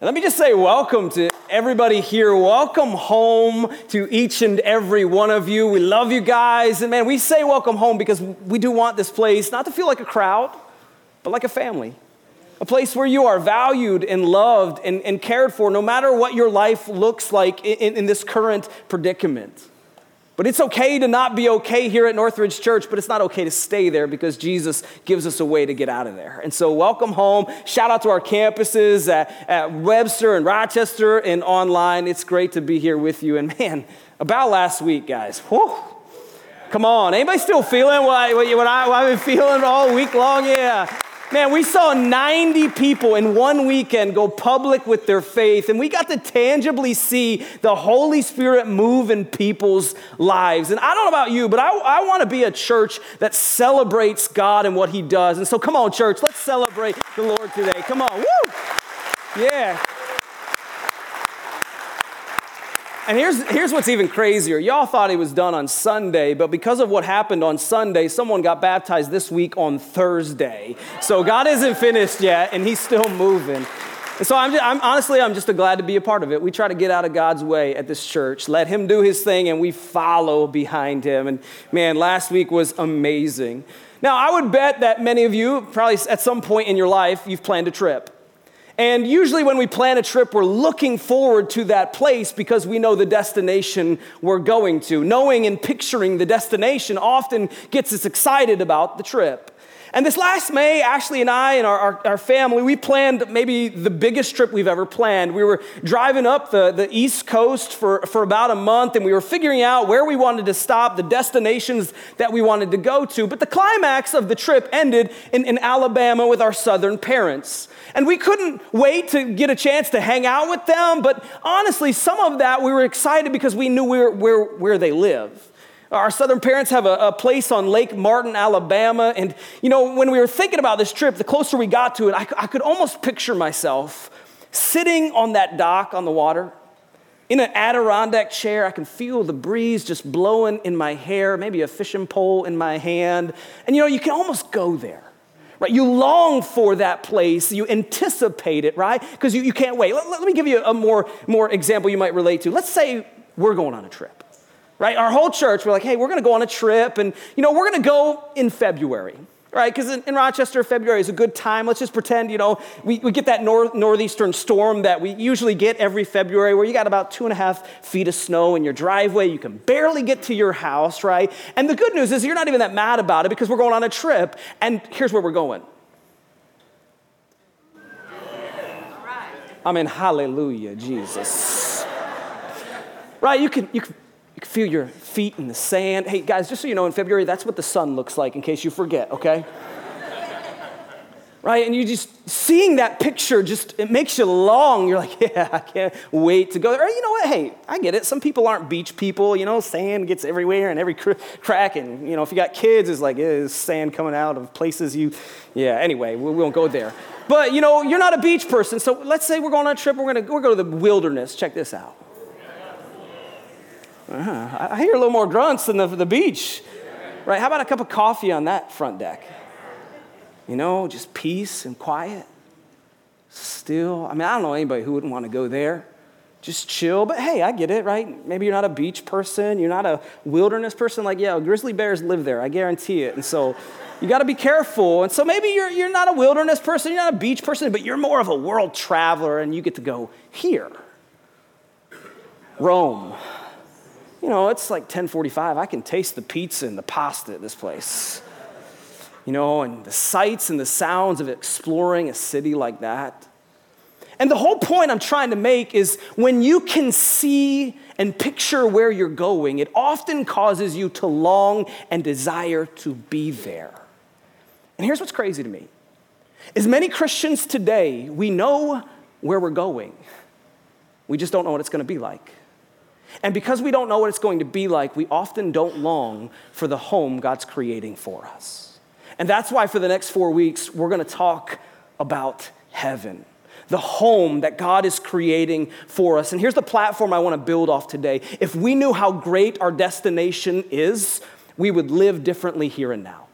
And let me just say welcome to everybody here. Welcome home to each and every one of you. We love you guys. And man, we say welcome home because we do want this place not to feel like a crowd, but like a family. A place where you are valued and loved and, and cared for no matter what your life looks like in, in this current predicament. But it's okay to not be okay here at Northridge Church, but it's not okay to stay there because Jesus gives us a way to get out of there. And so, welcome home. Shout out to our campuses at, at Webster and Rochester and online. It's great to be here with you. And man, about last week, guys. Whew. Come on. Anybody still feeling what, what, I, what I've been feeling all week long? Yeah. Man, we saw 90 people in one weekend go public with their faith, and we got to tangibly see the Holy Spirit move in people's lives. And I don't know about you, but I, I want to be a church that celebrates God and what He does. And so, come on, church, let's celebrate the Lord today. Come on, woo! Yeah. And here's, here's what's even crazier. Y'all thought he was done on Sunday, but because of what happened on Sunday, someone got baptized this week on Thursday. So God isn't finished yet, and he's still moving. And so I'm, just, I'm, honestly, I'm just glad to be a part of it. We try to get out of God's way at this church, let Him do His thing, and we follow behind Him. And man, last week was amazing. Now, I would bet that many of you, probably at some point in your life, you've planned a trip. And usually, when we plan a trip, we're looking forward to that place because we know the destination we're going to. Knowing and picturing the destination often gets us excited about the trip. And this last May, Ashley and I and our, our, our, family, we planned maybe the biggest trip we've ever planned. We were driving up the, the East Coast for, for about a month and we were figuring out where we wanted to stop, the destinations that we wanted to go to. But the climax of the trip ended in, in Alabama with our southern parents. And we couldn't wait to get a chance to hang out with them, but honestly, some of that we were excited because we knew where, where, where they live. Our southern parents have a, a, place on Lake Martin, Alabama. And, you know, when we were thinking about this trip, the closer we got to it, I, I could almost picture myself sitting on that dock on the water in an Adirondack chair. I can feel the breeze just blowing in my hair, maybe a fishing pole in my hand. And, you know, you can almost go there. Right? You long for that place. You anticipate it, right? Because you, you can't wait. Let, let me give you a more, more example you might relate to. Let's say we're going on a trip right? Our whole church, we're like, hey, we're gonna go on a trip, and you know, we're gonna go in February, right? Because in, in, Rochester, February is a good time. Let's just pretend, you know, we, we get that north, northeastern storm that we usually get every February where you got about two and a half feet of snow in your driveway. You can barely get to your house, right? And the good news is you're not even that mad about it because we're going on a trip, and here's where we're going. I mean, hallelujah, Jesus. Right? You can, you can you can feel your feet in the sand. Hey, guys, just so you know, in February, that's what the sun looks like in case you forget, okay? right? And you just seeing that picture just it makes you long. You're like, yeah, I can't wait to go there. Or, you know what? Hey, I get it. Some people aren't beach people. You know, sand gets everywhere and every cr- crack. And you know, if you got kids, it's like yeah, sand coming out of places you. Yeah. Anyway, we, we won't go there. But you know, you're not a beach person. So let's say we're going on a trip. We're gonna we're going to the wilderness. Check this out. Uh-huh. I hear a little more grunts than the, the beach. Right? How about a cup of coffee on that front deck? You know, just peace and quiet. Still. I mean, I don't know anybody who wouldn't want to go there. Just chill. But hey, I get it, right? Maybe you're not a beach person. You're not a wilderness person. Like, yeah, grizzly bears live there. I guarantee it. And so you got to be careful. And so maybe you're, you're not a wilderness person. You're not a beach person, but you're more of a world traveler and you get to go here. Rome you know, it's like 1045. I can taste the pizza and the pasta at this place. You know, and the sights and the sounds of exploring a city like that. And the whole point I'm trying to make is when you can see and picture where you're going, it often causes you to long and desire to be there. And here's what's crazy to me. As many Christians today, we know where we're going. We just don't know what it's going to be like. And because we don't know what it's going to be like, we often don't long for the home God's creating for us. And that's why for the next four weeks, we're going to talk about heaven, the home that God is creating for us. And here's the platform I want to build off today. If we knew how great our destination is, we would live differently here and now.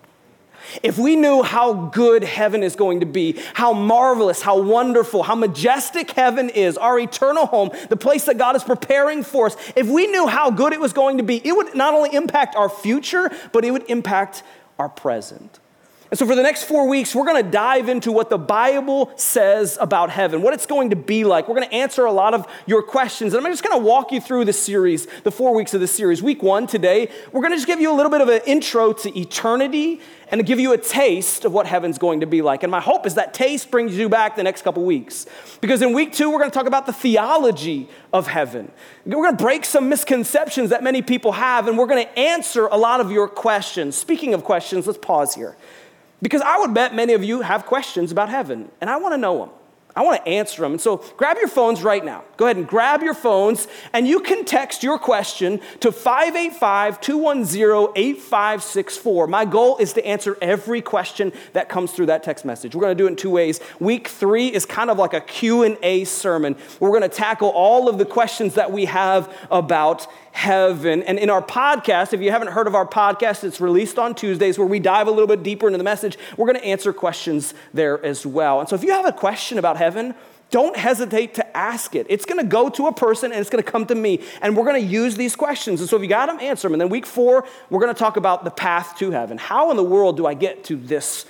If we knew how good heaven is going to be, how marvelous, how wonderful, how majestic heaven is, our eternal home, the place that God is preparing for us, if we knew how good it was going to be, it would not only impact our future, but it would impact our present. And so, for the next four weeks, we're going to dive into what the Bible says about heaven, what it's going to be like. We're going to answer a lot of your questions. And I'm just going to walk you through the series, the four weeks of the series. Week one, today, we're going to just give you a little bit of an intro to eternity and to give you a taste of what heaven's going to be like. And my hope is that taste brings you back the next couple weeks. Because in week two, we're going to talk about the theology of heaven. We're going to break some misconceptions that many people have, and we're going to answer a lot of your questions. Speaking of questions, let's pause here. Because I would bet many of you have questions about heaven, and I want to know them. I want to answer them. And so grab your phones right now. Go ahead and grab your phones, and you can text your question to 585 210 8564. My goal is to answer every question that comes through that text message. We're going to do it in two ways. Week three is kind of like a Q&A sermon. We're going to tackle all of the questions that we have about heaven. And in our podcast, if you haven't heard of our podcast, it's released on Tuesdays where we dive a little bit deeper into the message. We're going to answer questions there as well. And so if you have a question about heaven, don't hesitate to ask it. It's going to go to a person and it's going to come to me. And we're going to use these questions. And so if you got them, answer them. And then week four, we're going to talk about the path to heaven. How in the world do I get to this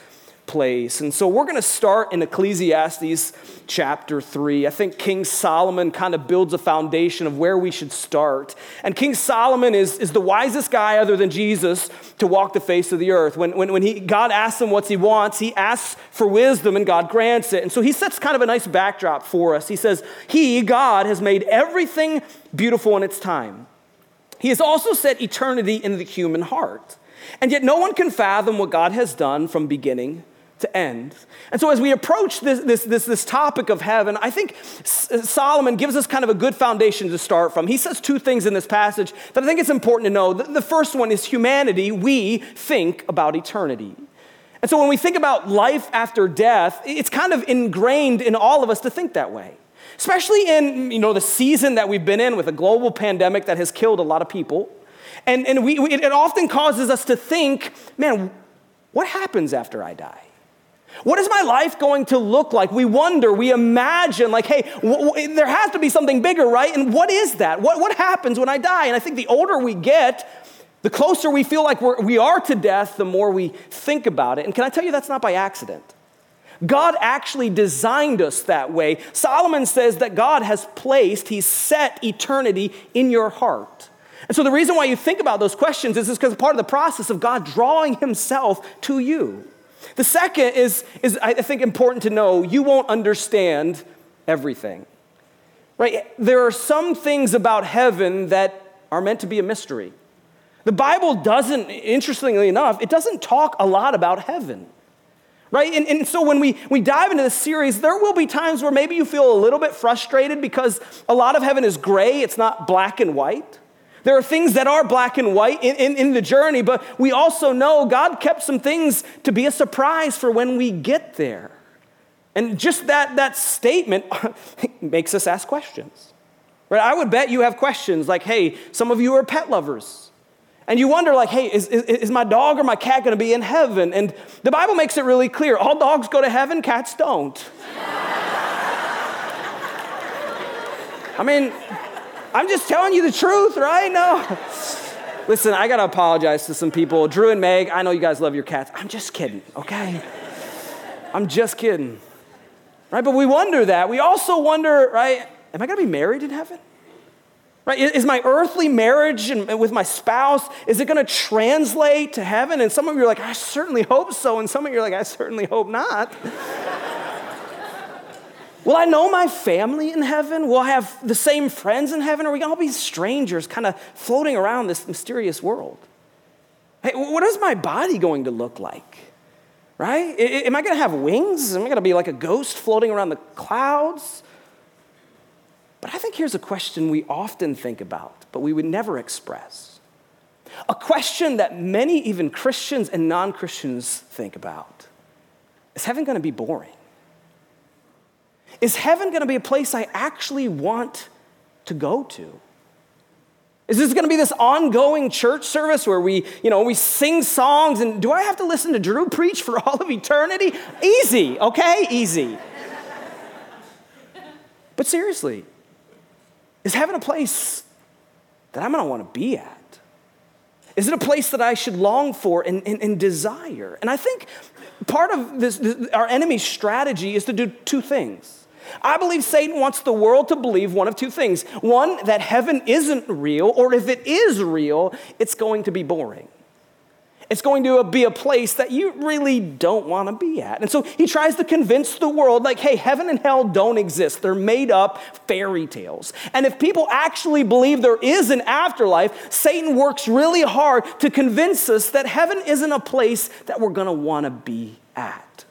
place. And so we're going to start in Ecclesiastes chapter 3. I think King Solomon kind of builds a foundation of where we should start. And King Solomon is, is the wisest guy other than Jesus to walk the face of the earth. When, when, when he, God asks him what he wants, he asks for wisdom and God grants it. And so he sets kind of a nice backdrop for us. He says, He, God, has made everything beautiful in its time. He has also set eternity in the human heart. And yet, no one can fathom what God has done from beginning to end. And so, as we approach this, this, this, this topic of heaven, I think uh, Solomon gives us kind of a good foundation to start from. He says two things in this passage that I think it's important to know. The, the first one is humanity, we think about eternity. And so, when we think about life after death, it's kind of ingrained in all of us to think that way. Especially in you know, the season that we've been in with a global pandemic that has killed a lot of people. And, and we, it often causes us to think, man, what happens after I die? What is my life going to look like? We wonder, we imagine, like, hey, w- w- there has to be something bigger, right? And what is that? What, what happens when I die? And I think the older we get, the closer we feel like we're, we are to death, the more we think about it. And can I tell you, that's not by accident. God actually designed us that way. Solomon says that God has placed, He's set eternity in your heart. And so the reason why you think about those questions is because part of the process of God drawing Himself to you. The second is, is, I think, important to know you won't understand everything. Right? There are some things about heaven that are meant to be a mystery. The Bible doesn't, interestingly enough, it doesn't talk a lot about heaven. Right? And, and so when we, we dive into this series, there will be times where maybe you feel a little bit frustrated because a lot of heaven is gray, it's not black and white. There are things that are black and white in, in, in, the journey, but we also know God kept some things to be a surprise for when we get there. And just that, that statement makes us ask questions. Right? I would bet you have questions like, hey, some of you are pet lovers. And you wonder, like, hey, is, is, is my dog or my cat going to be in heaven? And the Bible makes it really clear all dogs go to heaven, cats don't. I mean, I'm just telling you the truth, right? No. Listen, I gotta apologize to some people. Drew and Meg, I know you guys love your cats. I'm just kidding, okay? I'm just kidding. Right? But we wonder that. We also wonder, right? Am I gonna be married in heaven? Right? Is my earthly marriage and with my spouse, is it going to translate to heaven? And some of you are like, I certainly hope so. And some of you are like, I certainly hope not. Will I know my family in heaven? Will I have the same friends in heaven? Or are we going to be strangers kind of floating around this mysterious world? Hey, what is my body going to look like? Right? Am I going to have wings? Am I going to be like a ghost floating around the clouds? But I think here's a question we often think about, but we would never express. A question that many, even Christians and non Christians, think about Is heaven going to be boring? Is heaven going to be a place I actually want to go to? Is this going to be this ongoing church service where we, you know, we sing songs and do I have to listen to Drew preach for all of eternity? Easy, okay? Easy. but seriously, is heaven a place that I'm going to want to be at? Is it a place that I should long for and, and, and desire? And I think part of this, this, our enemy's strategy is to do two things. I believe Satan wants the world to believe one of two things. One, that heaven isn't real, or if it is real, it's going to be boring. It's going to be a place that you really don't want to be at. And so he tries to convince the world, like, hey, heaven and hell don't exist. They're made up fairy tales. And if people actually believe there is an afterlife, Satan works really hard to convince us that heaven isn't a place that we're going to want to be at.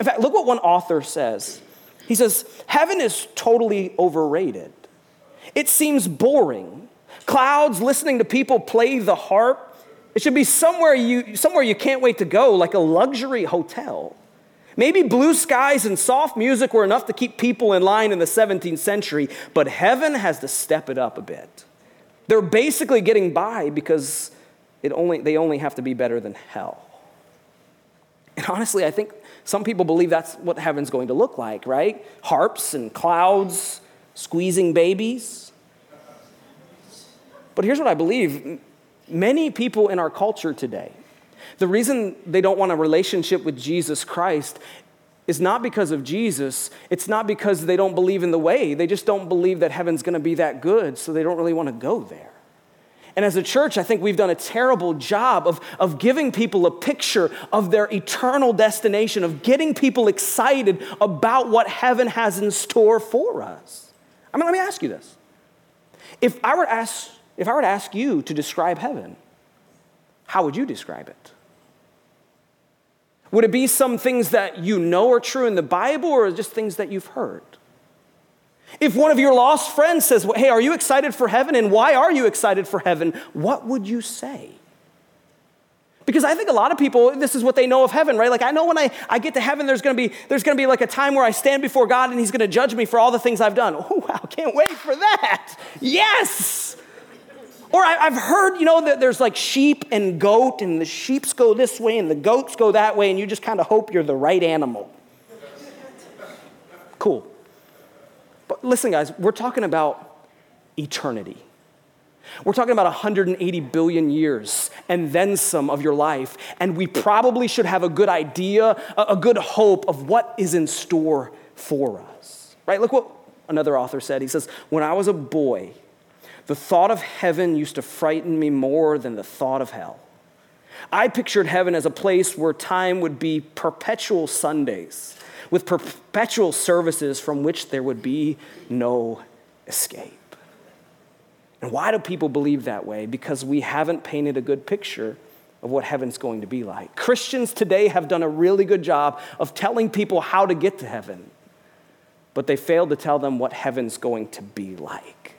In fact, look what one author says. He says, Heaven is totally overrated. It seems boring. Clouds listening to people play the harp. It should be somewhere you, somewhere you can't wait to go, like a luxury hotel. Maybe blue skies and soft music were enough to keep people in line in the 17th century, but heaven has to step it up a bit. They're basically getting by because it only, they only have to be better than hell. And honestly, I think some people believe that's what heaven's going to look like, right? Harps and clouds, squeezing babies. But here's what I believe many people in our culture today, the reason they don't want a relationship with Jesus Christ is not because of Jesus. It's not because they don't believe in the way. They just don't believe that heaven's going to be that good, so they don't really want to go there. And as a church, I think we've done a terrible job of, of giving people a picture of their eternal destination, of getting people excited about what heaven has in store for us. I mean, let me ask you this. If I were to ask, if I were to ask you to describe heaven, how would you describe it? Would it be some things that you know are true in the Bible or just things that you've heard? If one of your lost friends says, Hey, are you excited for heaven? And why are you excited for heaven? What would you say? Because I think a lot of people, this is what they know of heaven, right? Like I know when I, I get to heaven, there's gonna be there's gonna be like a time where I stand before God and He's gonna judge me for all the things I've done. Oh wow, can't wait for that. Yes. Or I, have heard, you know, that there's like sheep and goat, and the sheeps go this way and the goats go that way, and you just kind of hope you're the right animal. Cool. But listen, guys, we're talking about eternity. We're talking about 180 billion years and then some of your life. And we probably should have a good idea, a good hope of what is in store for us. Right? Look what another author said. He says, When I was a boy, the thought of heaven used to frighten me more than the thought of hell. I pictured heaven as a place where time would be perpetual Sundays with perpetual services from which there would be no escape. And why do people believe that way? Because we haven't painted a good picture of what heaven's going to be like. Christians today have done a really good job of telling people how to get to heaven, but they failed to tell them what heaven's going to be like.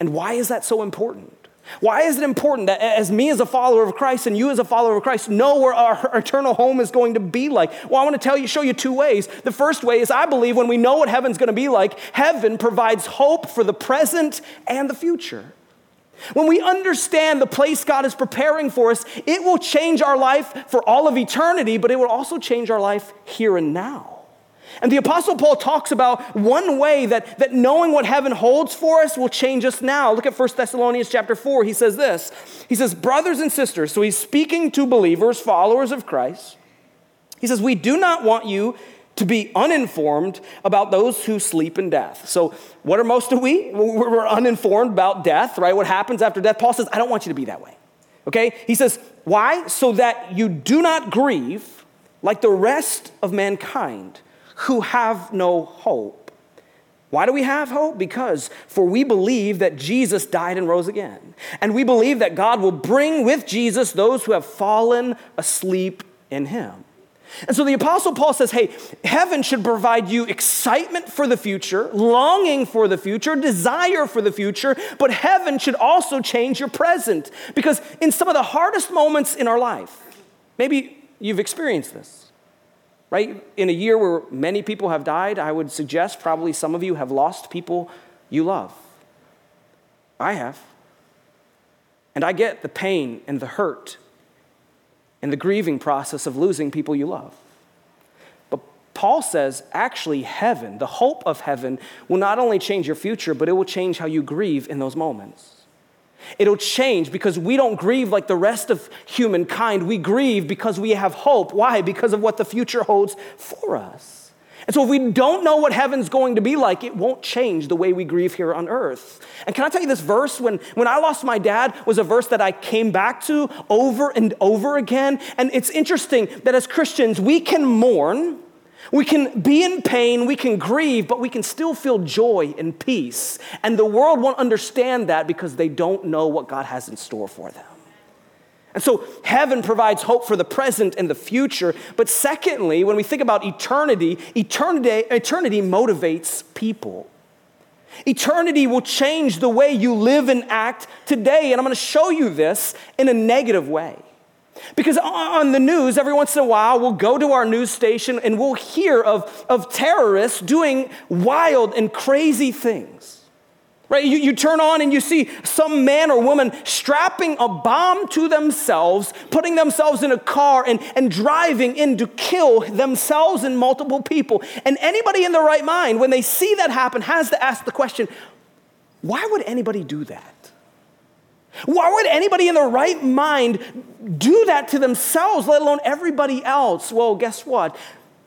And why is that so important? Why is it important that as me as a follower of Christ and you as a follower of Christ know where our eternal home is going to be like? Well, I want to tell you, show you two ways. The first way is I believe when we know what heaven's going to be like, heaven provides hope for the present and the future. When we understand the place God is preparing for us, it will change our life for all of eternity, but it will also change our life here and now. And the Apostle Paul talks about one way that, that knowing what heaven holds for us will change us now. Look at 1 Thessalonians chapter 4. He says this He says, Brothers and sisters, so he's speaking to believers, followers of Christ. He says, We do not want you to be uninformed about those who sleep in death. So, what are most of we? We're uninformed about death, right? What happens after death? Paul says, I don't want you to be that way. Okay? He says, Why? So that you do not grieve like the rest of mankind who have no hope. Why do we have hope? Because for we believe that Jesus died and rose again. And we believe that God will bring with Jesus those who have fallen asleep in him. And so the Apostle Paul says, hey, heaven should provide you excitement for the future, longing for the future, desire for the future, but heaven should also change your present. Because in some of the hardest moments in our life, maybe you've experienced this right? In a year where many people have died, I would suggest probably some of you have lost people you love. I have. And I get the pain and the hurt and the grieving process of losing people you love. But Paul says actually, heaven, the hope of heaven, will not only change your future, but it will change how you grieve in those moments. It'll change because we don't grieve like the rest of humankind. We grieve because we have hope. Why? Because of what the future holds for us. And so, if we don't know what heaven's going to be like, it won't change the way we grieve here on earth. And can I tell you this verse? When, when I lost my dad, was a verse that I came back to over and over again. And it's interesting that as Christians, we can mourn, we can be in pain, we can grieve, but we can still feel joy and peace. And the world won't understand that because they don't know what God has in store for them. And so heaven provides hope for the present and the future. But secondly, when we think about eternity, eternity, eternity motivates people. Eternity will change the way you live and act today. And I'm going to show you this in a negative way. Because on the news, every once in a while, we'll go to our news station and we'll hear of, of terrorists doing wild and crazy things. Right? You, you turn on and you see some man or woman strapping a bomb to themselves, putting themselves in a car and, and driving in to kill themselves and multiple people. And anybody in their right mind, when they see that happen, has to ask the question why would anybody do that? Why would anybody in their right mind do that to themselves, let alone everybody else? Well, guess what?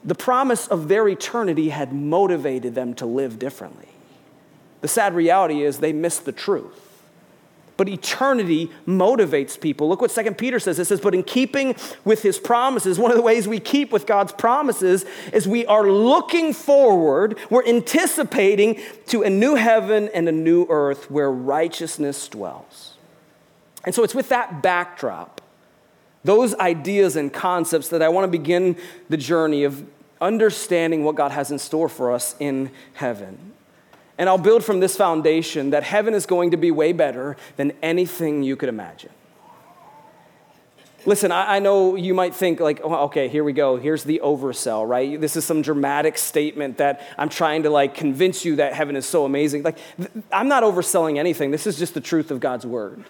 The promise of their eternity had motivated them to live differently. The sad reality is they miss the truth. But eternity motivates people. Look what 2 Peter says. It says, But in keeping with his promises, one of the ways we keep with God's promises is we are looking forward, we're anticipating to a new heaven and a new earth where righteousness dwells. And so it's with that backdrop, those ideas and concepts, that I want to begin the journey of understanding what God has in store for us in heaven. And I'll build from this foundation that heaven is going to be way better than anything you could imagine. Listen, I, I, know you might think, like, oh, okay, here we go. Here's the oversell, right? This is some dramatic statement that I'm trying to, like, convince you that heaven is so amazing. Like, th- I'm not overselling anything. This is just the truth of God's word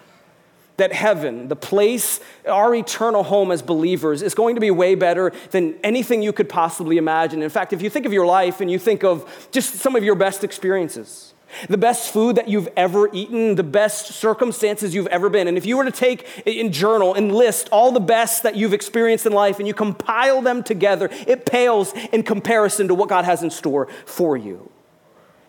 that heaven, the place, our eternal home as believers, is going to be way better than anything you could possibly imagine. In fact, if you think of your life and you think of just some of your best experiences, the best food that you've ever eaten, the best circumstances you've ever been. And if you were to take in journal and list all the best that you've experienced in life and you compile them together, it pales in comparison to what God has in store for you.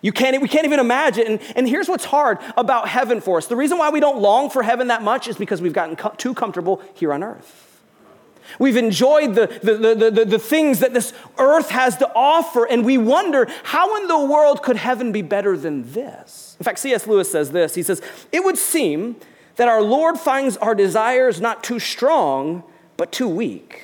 You can't, we can't even imagine. And, and here's what's hard about heaven for us. The reason why we don't long for heaven that much is because we've gotten co- too comfortable here on earth. We've enjoyed the, the, the, the, the things that this earth has to offer, and we wonder how in the world could heaven be better than this? In fact, C.S. Lewis says this He says, It would seem that our Lord finds our desires not too strong, but too weak.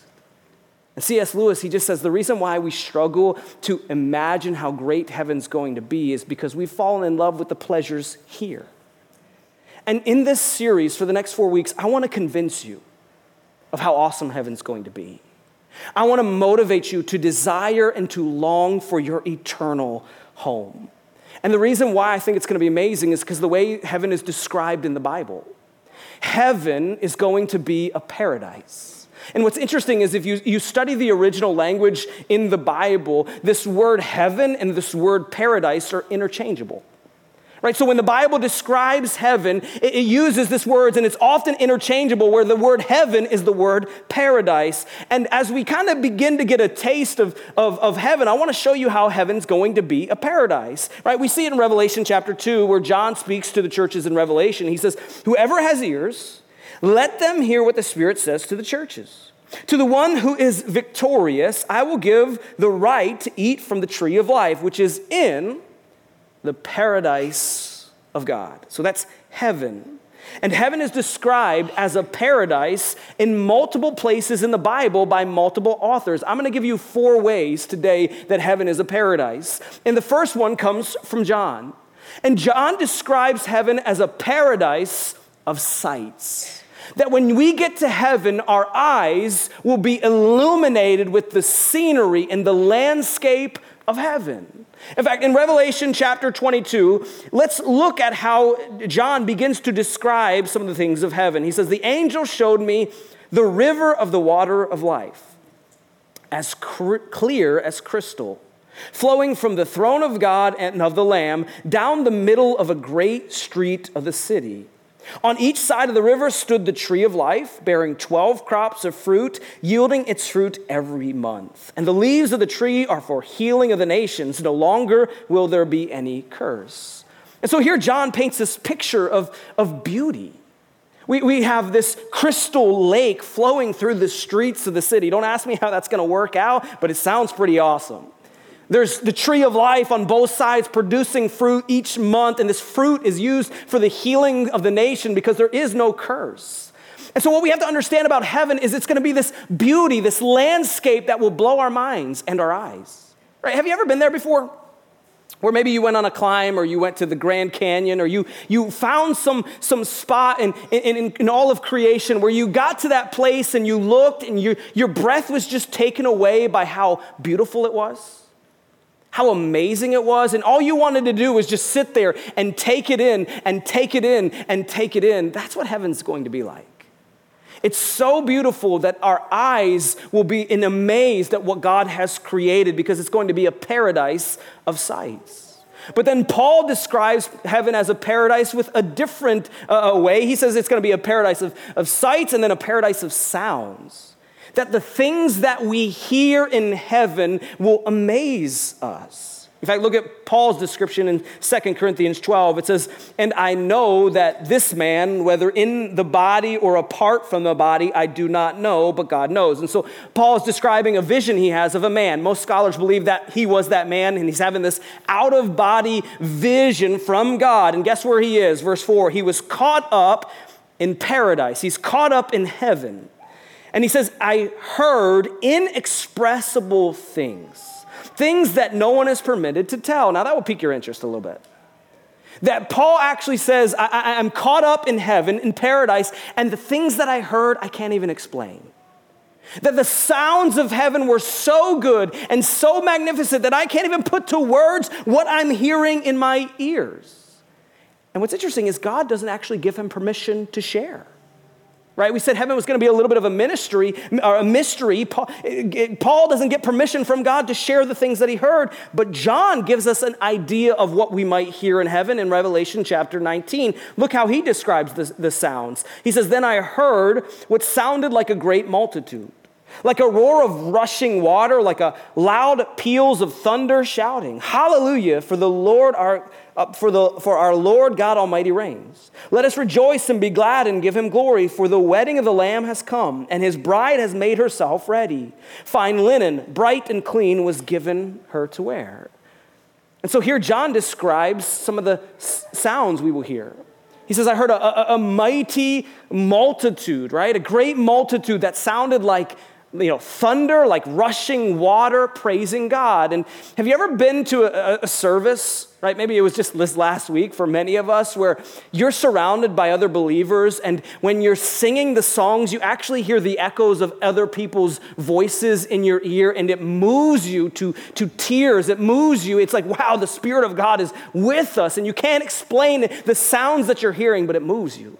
And C.S. Lewis, he just says the reason why we struggle to imagine how great heaven's going to be is because we've fallen in love with the pleasures here. And in this series, for the next four weeks, I want to convince you of how awesome heaven's going to be. I want to motivate you to desire and to long for your eternal home. And the reason why I think it's going to be amazing is because the way heaven is described in the Bible. Heaven is going to be a paradise. And what's interesting is if you, you study the original language in the Bible, this word heaven and this word paradise are interchangeable. Right? So when the Bible describes heaven, it, it, uses this words and it's often interchangeable where the word heaven is the word paradise. And as we kind of begin to get a taste of, of, of heaven, I want to show you how heaven's going to be a paradise. Right? We see it in Revelation chapter 2 where John speaks to the churches in Revelation. He says, Whoever has ears, let them hear what the Spirit says to the churches. To the one who is victorious, I will give the right to eat from the tree of life, which is in the paradise of God. So that's heaven. And heaven is described as a paradise in multiple places in the Bible by multiple authors. I'm going to give you four ways today that heaven is a paradise. And the first one comes from John. And John describes heaven as a paradise of sights. That when we get to heaven, our eyes will be illuminated with the scenery and the landscape of heaven. In fact, in Revelation chapter 22, let's look at how John begins to describe some of the things of heaven. He says, The angel showed me the river of the water of life, as cr- clear as crystal, flowing from the throne of God and of the Lamb down the middle of a great street of the city. On each side of the river stood the tree of life, bearing 12 crops of fruit, yielding its fruit every month. And the leaves of the tree are for healing of the nations. No longer will there be any curse. And so here John paints this picture of, of beauty. We, we have this crystal lake flowing through the streets of the city. Don't ask me how that's going to work out, but it sounds pretty awesome. There's the tree of life on both sides producing fruit each month, and this fruit is used for the healing of the nation because there is no curse. And so, what we have to understand about heaven is it's going to be this beauty, this landscape that will blow our minds and our eyes. Right? Have you ever been there before? Or maybe you went on a climb or you went to the Grand Canyon or you, you found some, some spot in, in, in, all of creation where you got to that place and you looked and you, your breath was just taken away by how beautiful it was how amazing it was. And all you wanted to do was just sit there and take it in and take it in and take it in. That's what heaven's going to be like. It's so beautiful that our eyes will be in amaze at what God has created because it's going to be a paradise of sights. But then Paul describes heaven as a paradise with a different uh, way. He says it's going to be a paradise of, of sights and then a paradise of sounds that the things that we hear in heaven will amaze us. In fact, look at Paul's description in 2 Corinthians 12. It says, And I know that this man, whether in the body or apart from the body, I do not know, but God knows. And so Paul is describing a vision he has of a man. Most scholars believe that he was that man, and he's having this out of body vision from God. And guess where he is? Verse 4 He was caught up in paradise, he's caught up in heaven. And he says, I heard inexpressible things, things that no one is permitted to tell. Now, that will pique your interest a little bit. That Paul actually says, I, am caught up in heaven, in paradise, and the things that I heard, I can't even explain. That the sounds of heaven were so good and so magnificent that I can't even put to words what I'm hearing in my ears. And what's interesting is God doesn't actually give him permission to share right? We said heaven was going to be a little bit of a ministry or a mystery. Paul, eh, eh, Paul doesn't get permission from God to share the things that he heard, but John gives us an idea of what we might hear in heaven in Revelation chapter 19. Look how he describes the, the sounds. He says, Then I heard what sounded like a great multitude like a roar of rushing water, like a loud peals of thunder shouting, Hallelujah, for the Lord our uh, for, the, for our Lord God Almighty reigns. Let us rejoice and be glad and give him glory, for the wedding of the Lamb has come, and his bride has made herself ready. Fine linen, bright and clean, was given her to wear. And so here John describes some of the s- sounds we will hear. He says, I heard a, a, a mighty multitude, right? A great multitude that sounded like you know, thunder, like rushing water, praising God. And have you ever been to a, a, service, right? Maybe it was just this last week for many of us, where you're surrounded by other believers, and when you're singing the songs, you actually hear the echoes of other people's voices in your ear, and it moves you to, to tears. It moves you. It's like, wow, the Spirit of God is with us, and you can't explain the sounds that you're hearing, but it moves you.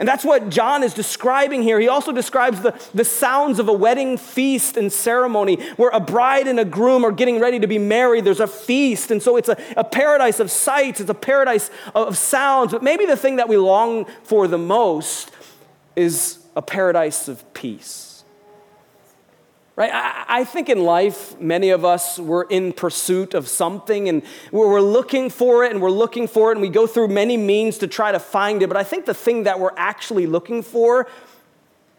And that's what John is describing here. He also describes the, the sounds of a wedding feast and ceremony where a bride and a groom are getting ready to be married. There's a feast. And so it's a, a paradise of sights, it's a paradise of sounds. But maybe the thing that we long for the most is a paradise of peace. Right? I, think in life, many of us were in pursuit of something and we're looking for it and we're looking for it and we go through many means to try to find it. But I think the thing that we're actually looking for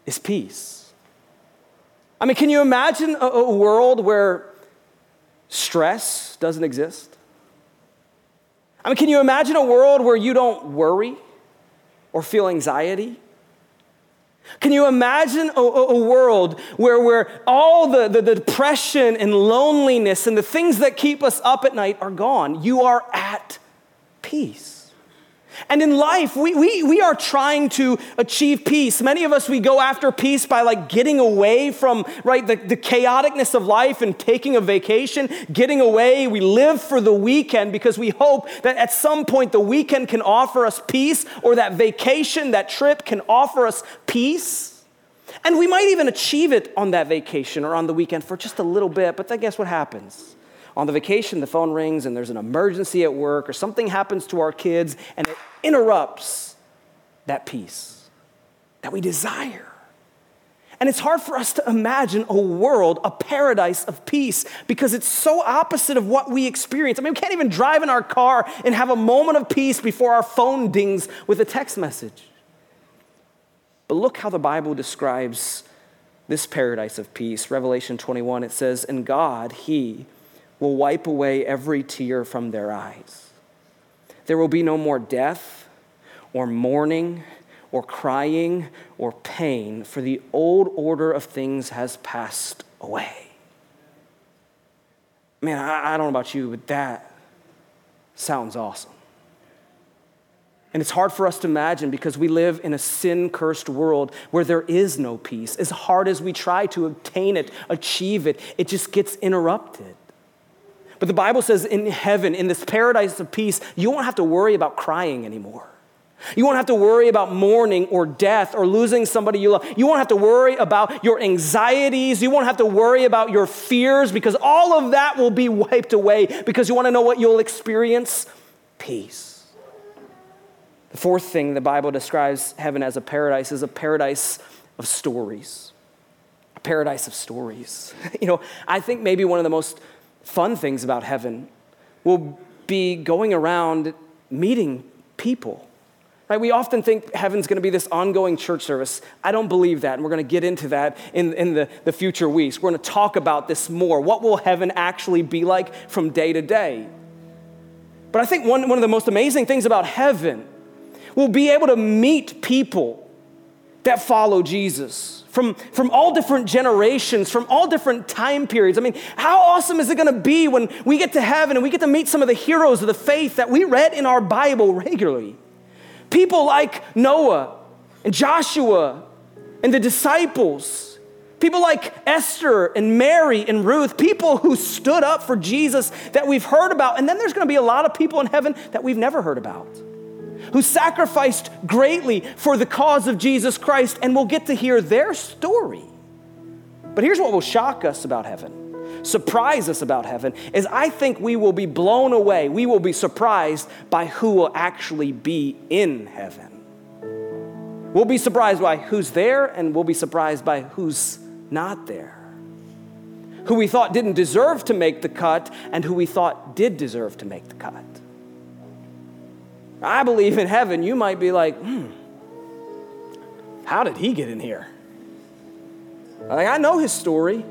is peace. I mean, can you imagine a, a world where stress doesn't exist? I mean, can you imagine a world where you don't worry? or feel anxiety? Can you imagine a, a, world where, where all the, the, the depression and loneliness and the things that keep us up at night are gone? You are at peace. And in life, we, we, we are trying to achieve peace. Many of us, we go after peace by like getting away from, right, the, the chaoticness of life and taking a vacation, getting away. We live for the weekend because we hope that at some point the weekend can offer us peace or that vacation, that trip can offer us peace. And we might even achieve it on that vacation or on the weekend for just a little bit, but then guess what happens? On the vacation, the phone rings and there's an emergency at work or something happens to our kids and it interrupts that peace that we desire. And it's hard for us to imagine a world, a paradise of peace, because it's so opposite of what we experience. I mean, we can't even drive in our car and have a moment of peace before our phone dings with a text message. But look how the Bible describes this paradise of peace. Revelation 21, it says, And God, He, will wipe away every tear from their eyes. There will be no more death or mourning or crying or pain, for the old order of things has passed away. Man, I, I don't know about you, but that sounds awesome. And it's hard for us to imagine because we live in a sin cursed world where there is no peace. As hard as we try to obtain it, achieve it, it just gets interrupted. But the Bible says in heaven, in this paradise of peace, you won't have to worry about crying anymore. You won't have to worry about mourning or death or losing somebody you love. You won't have to worry about your anxieties. You won't have to worry about your fears because all of that will be wiped away because you want to know what you'll experience? Peace. The fourth thing the Bible describes heaven as a paradise is a paradise of stories. A paradise of stories. You know, I think maybe one of the most fun things about heaven will be going around meeting people. Right? We often think heaven's going to be this ongoing church service. I don't believe that, and we're going to get into that in, in the, the future weeks. We're going to talk about this more. What will heaven actually be like from day to day? But I think one, one of the most amazing things about heaven will be able to meet people that follow Jesus from, from all different generations, from all different time periods. I mean, how awesome is it going to be when we get to heaven and we get to meet some of the heroes of the faith that we read in our Bible regularly? People like Noah and Joshua and the disciples. People like Esther and Mary and Ruth, people who stood up for Jesus that we've heard about. And then there's going to be a lot of people in heaven that we've never heard about who sacrificed greatly for the cause of Jesus Christ, and we'll get to hear their story. But here's what will shock us about heaven, surprise us about heaven, is I think we will be blown away. We will be surprised by who will actually be in heaven. We'll be surprised by who's there, and we'll be surprised by who's not there. Who we thought didn't deserve to make the cut, and who we thought did deserve to make the cut. I believe in heaven, you might be like, hmm, how did he get in here? Like, I know his story.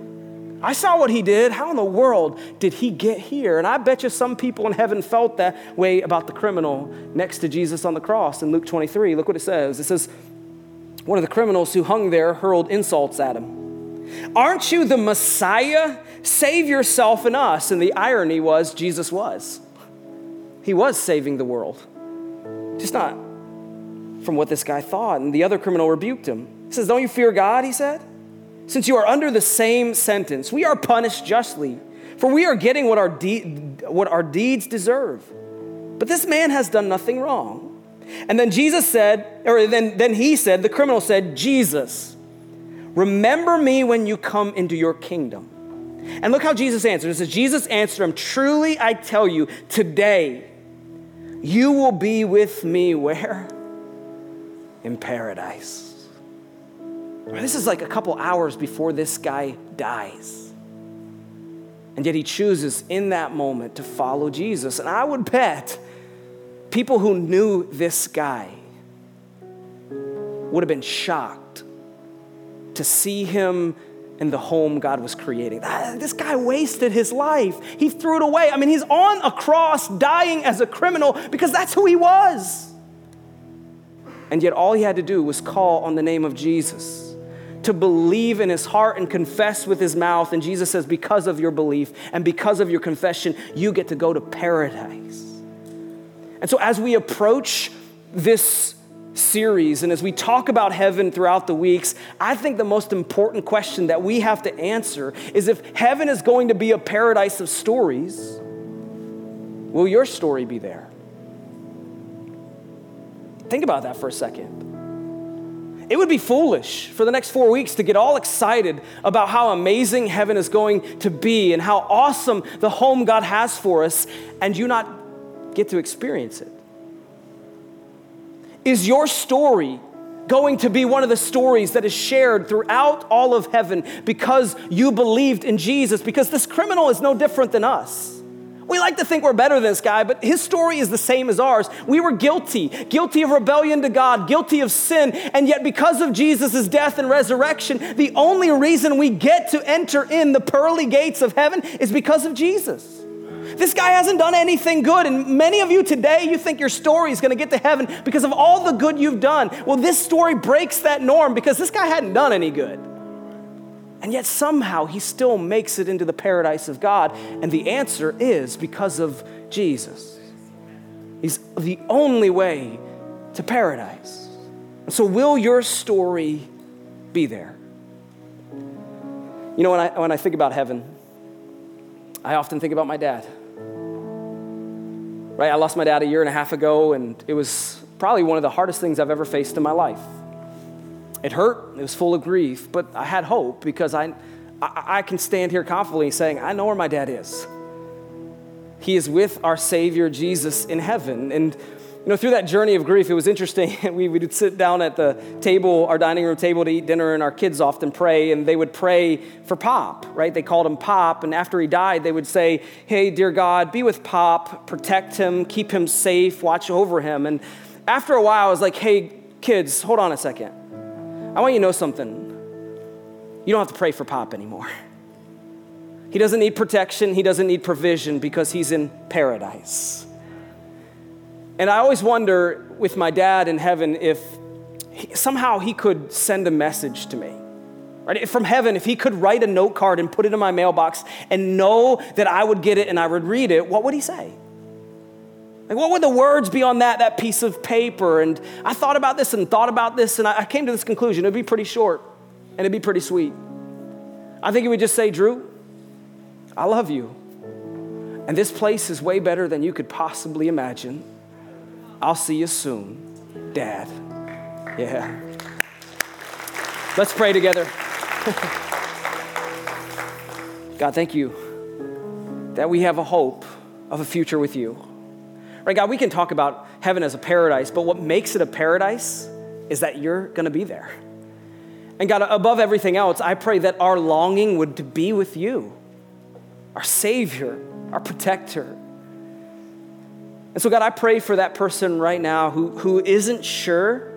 I saw what he did. How in the world did he get here? And I bet you some people in heaven felt that way about the criminal next to Jesus on the cross in Luke 23. Look what it says. It says, one of the criminals who hung there hurled insults at him. Aren't you the Messiah? Save yourself and us. And the irony was, Jesus was. He was saving the world. Just not from what this guy thought. And the other criminal rebuked him. He says, Don't you fear God? He said. Since you are under the same sentence, we are punished justly, for we are getting what our, de- what our deeds deserve. But this man has done nothing wrong. And then Jesus said, or then, then he said, the criminal said, Jesus, remember me when you come into your kingdom. And look how Jesus answered. It says, Jesus answered him, Truly I tell you, today, you will be with me where? In paradise. This is like a couple hours before this guy dies. And yet he chooses in that moment to follow Jesus. And I would bet people who knew this guy would have been shocked to see him in the home God was creating. This guy wasted his life. He threw it away. I mean, he's on a cross dying as a criminal because that's who he was. And yet, all he had to do was call on the name of Jesus, to believe in his heart and confess with his mouth. And Jesus says, Because of your belief and because of your confession, you get to go to paradise. And so, as we approach this series and as we talk about heaven throughout the weeks, I think the most important question that we have to answer is if heaven is going to be a paradise of stories, will your story be there? Think about that for a second. It would be foolish for the next four weeks to get all excited about how amazing heaven is going to be and how awesome the home God has for us, and you not get to experience it. Is your story going to be one of the stories that is shared throughout all of heaven because you believed in Jesus? Because this criminal is no different than us. We like to think we're better than this guy, but his story is the same as ours. We were guilty, guilty of rebellion to God, guilty of sin, and yet because of Jesus' death and resurrection, the only reason we get to enter in the pearly gates of heaven is because of Jesus. This guy hasn't done anything good. And many of you today, you think your story is going to get to heaven because of all the good you've done. Well, this story breaks that norm because this guy hadn't done any good. And yet somehow he still makes it into the paradise of God. And the answer is because of Jesus. He's the only way to paradise. And so, will your story be there? You know, when I, when I think about heaven, I often think about my dad. Right? I lost my dad a year and a half ago, and it was probably one of the hardest things I've ever faced in my life. It hurt, it was full of grief, but I had hope because I, I, I can stand here confidently saying, I know where my dad is. He is with our Savior Jesus in heaven. And you know, through that journey of grief, it was interesting. we would sit down at the table, our dining room table, to eat dinner, and our kids often pray, and they would pray for Pop, right? They called him Pop, and after he died, they would say, Hey, dear God, be with Pop, protect him, keep him safe, watch over him. And after a while, I was like, Hey, kids, hold on a second. I want you to know something. You don't have to pray for Pop anymore. He doesn't need protection, he doesn't need provision because he's in paradise. And I always wonder with my dad in heaven if he, somehow he could send a message to me. Right? From heaven, if he could write a note card and put it in my mailbox and know that I would get it and I would read it, what would he say? Like, what would the words be on that, that piece of paper? And I thought about this and thought about this, and I came to this conclusion. It'd be pretty short and it'd be pretty sweet. I think he would just say, Drew, I love you. And this place is way better than you could possibly imagine. I'll see you soon, Dad. Yeah. Let's pray together. God, thank you that we have a hope of a future with you. Right, God, we can talk about heaven as a paradise, but what makes it a paradise is that you're going to be there. And God, above everything else, I pray that our longing would be with you, our Savior, our protector. And so, God, I pray for that person right now who, who isn't sure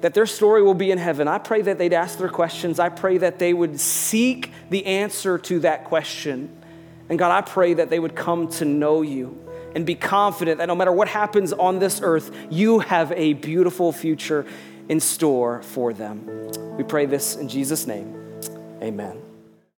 that their story will be in heaven. I pray that they'd ask their questions. I pray that they would seek the answer to that question. And God, I pray that they would come to know you and be confident that no matter what happens on this earth, you have a beautiful future in store for them. We pray this in Jesus' name. Amen.